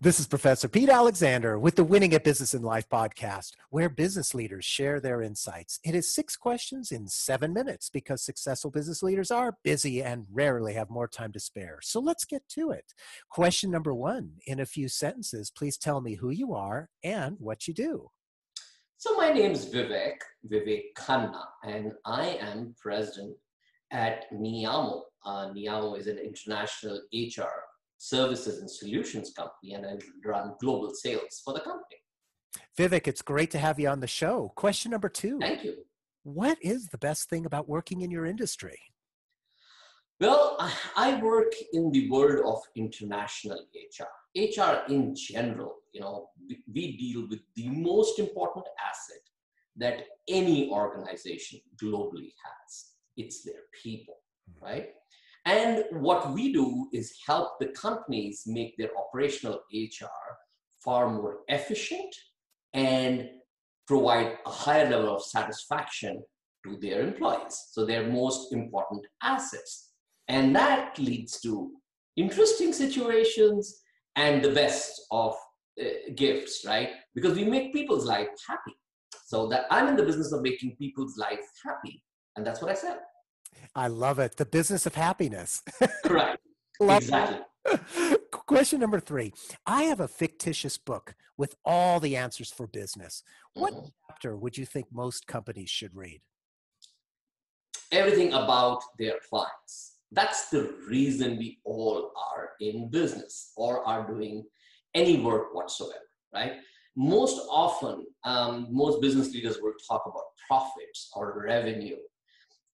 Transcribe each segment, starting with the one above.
This is Professor Pete Alexander with the Winning at Business and Life podcast, where business leaders share their insights. It is six questions in seven minutes because successful business leaders are busy and rarely have more time to spare. So let's get to it. Question number one In a few sentences, please tell me who you are and what you do. So, my name is Vivek, Vivek Khanna, and I am president at Neeyamo. Uh, Neeyamo is an international HR services and solutions company and I run global sales for the company. Vivek, it's great to have you on the show. Question number two. Thank you. What is the best thing about working in your industry? Well, I work in the world of international HR. HR in general, you know, we deal with the most important asset that any organization globally has. It's their people. Right? And what we do is help the companies make their operational HR far more efficient and provide a higher level of satisfaction to their employees. So their most important assets. And that leads to interesting situations and the best of uh, gifts, right? Because we make people's life happy. So that I'm in the business of making people's life happy. And that's what I said. I love it. The business of happiness. Correct. exactly. Question number three. I have a fictitious book with all the answers for business. What mm-hmm. chapter would you think most companies should read? Everything about their clients. That's the reason we all are in business or are doing any work whatsoever, right? Most often, um, most business leaders will talk about profits or revenue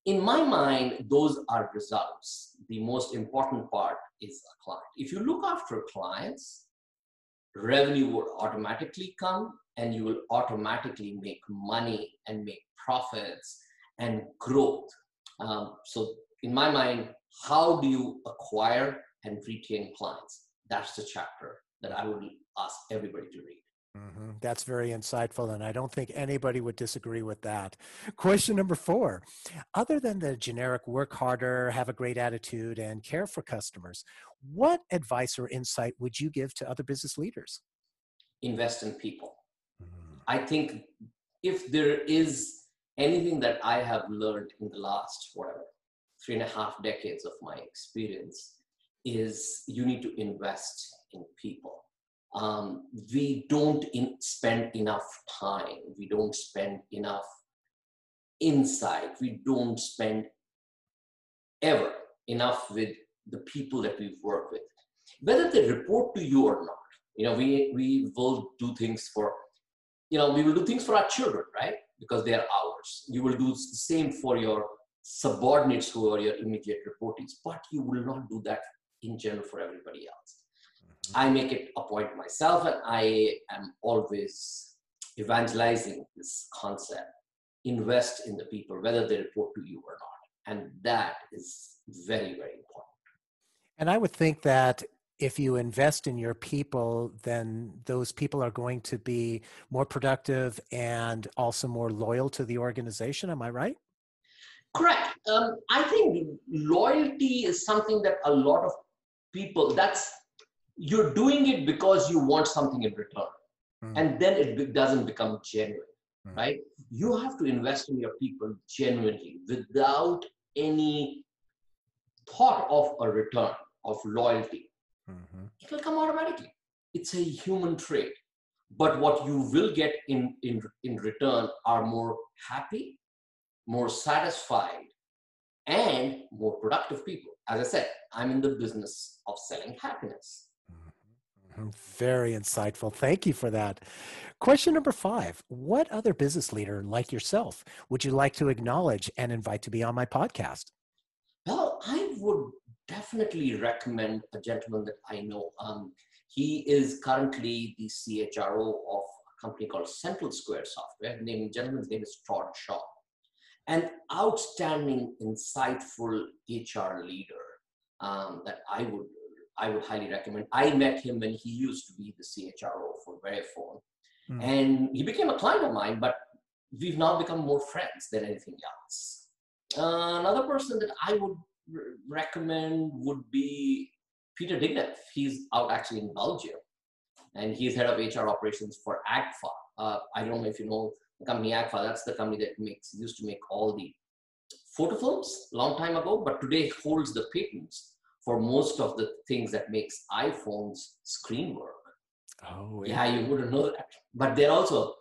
in my mind, those are results. The most important part is a client. If you look after clients, revenue will automatically come and you will automatically make money and make profits and growth. Um, so, in my mind, how do you acquire and retain clients? That's the chapter that I would ask everybody to read. Mm-hmm. That's very insightful, and I don't think anybody would disagree with that. Question number four Other than the generic work harder, have a great attitude, and care for customers, what advice or insight would you give to other business leaders? Invest in people. Mm-hmm. I think if there is anything that I have learned in the last, whatever, three and a half decades of my experience, is you need to invest in people um, we don't in, spend enough time, we don't spend enough insight, we don't spend ever enough with the people that we work with, whether they report to you or not. You know, we, we will do things for, you know, we will do things for our children, right? Because they are ours. You will do the same for your subordinates who are your immediate reportees, but you will not do that in general for everybody else. I make it a point myself, and I am always evangelizing this concept. Invest in the people, whether they report to you or not. And that is very, very important. And I would think that if you invest in your people, then those people are going to be more productive and also more loyal to the organization. Am I right? Correct. Um, I think loyalty is something that a lot of people, that's you're doing it because you want something in return. Mm. and then it doesn't become genuine mm. right? You have to invest in your people genuinely without any thought of a return of loyalty. Mm-hmm. it will come automatically. It's a human trait. But what you will get in in in return are more happy more satisfied and more productive people. As i said i'm in the business of selling happiness very insightful. Thank you for that. Question number five What other business leader like yourself would you like to acknowledge and invite to be on my podcast? Well, I would definitely recommend a gentleman that I know. Um, he is currently the CHRO of a company called Central Square Software. The name, gentleman's name is Todd Shaw. An outstanding, insightful HR leader um, that I would I would highly recommend. I met him when he used to be the CHRO for Verifone. Mm. And he became a client of mine, but we've now become more friends than anything else. Uh, another person that I would recommend would be Peter Dignev. He's out actually in Belgium, and he's head of HR operations for Agfa. Uh, I don't know if you know the company Agfa. That's the company that makes used to make all the photo films long time ago, but today holds the patents for most of the things that makes iPhones screen work. Oh, yeah. yeah, you wouldn't know that. But they're also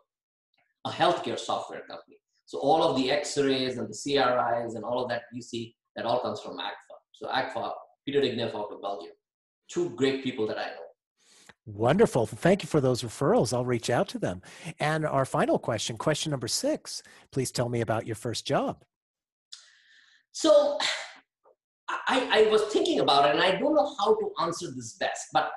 a healthcare software company. So all of the X-rays and the CRIs and all of that you see, that all comes from Agfa. So Agfa, Peter Dignev out of Belgium. Two great people that I know. Wonderful. Thank you for those referrals. I'll reach out to them. And our final question, question number six. Please tell me about your first job. So I, I was thinking about it and I don't know how to answer this best, but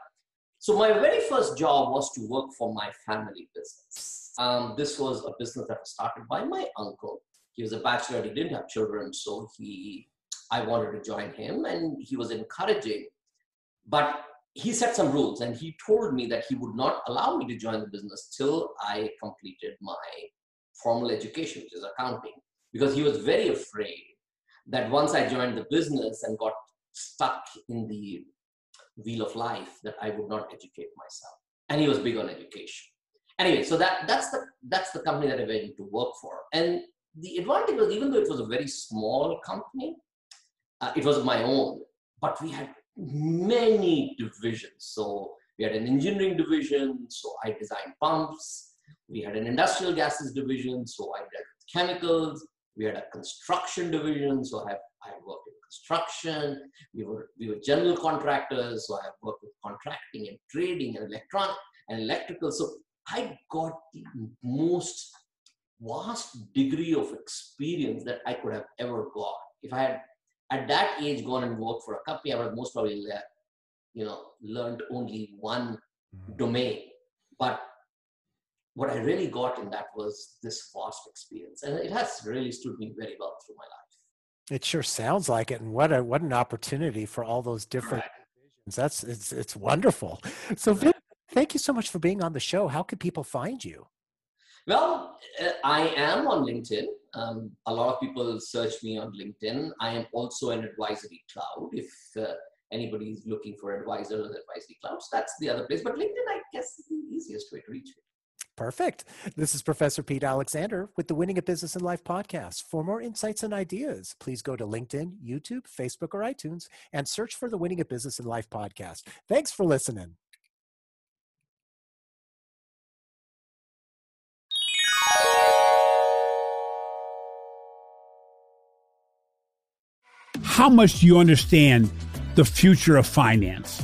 so my very first job was to work for my family business. Um, this was a business that was started by my uncle. He was a bachelor, he didn't have children, so he I wanted to join him and he was encouraging. But he set some rules and he told me that he would not allow me to join the business till I completed my formal education, which is accounting, because he was very afraid that once I joined the business and got stuck in the wheel of life, that I would not educate myself. And he was big on education. Anyway, so that that's the that's the company that I went to work for. And the advantage was even though it was a very small company, uh, it was my own, but we had many divisions. So we had an engineering division, so I designed pumps. We had an industrial gases division, so I did chemicals. We had a construction division, so I, I worked in construction. We were, we were general contractors, so I worked with contracting and trading and electronic and electrical. So I got the most vast degree of experience that I could have ever got. If I had at that age gone and worked for a company, I would have most probably, you know, learned only one mm-hmm. domain. But what I really got in that was this vast experience, and it has really stood me very well through my life. It sure sounds like it, and what a what an opportunity for all those different right. That's it's it's wonderful. So, Vin, thank you so much for being on the show. How can people find you? Well, uh, I am on LinkedIn. Um, a lot of people search me on LinkedIn. I am also an advisory cloud. If uh, anybody is looking for advisors, or advisory clouds, that's the other place. But LinkedIn, I guess, is the easiest way to reach me. Perfect. This is Professor Pete Alexander with the Winning at Business and Life podcast. For more insights and ideas, please go to LinkedIn, YouTube, Facebook, or iTunes and search for the Winning at Business and Life podcast. Thanks for listening. How much do you understand the future of finance?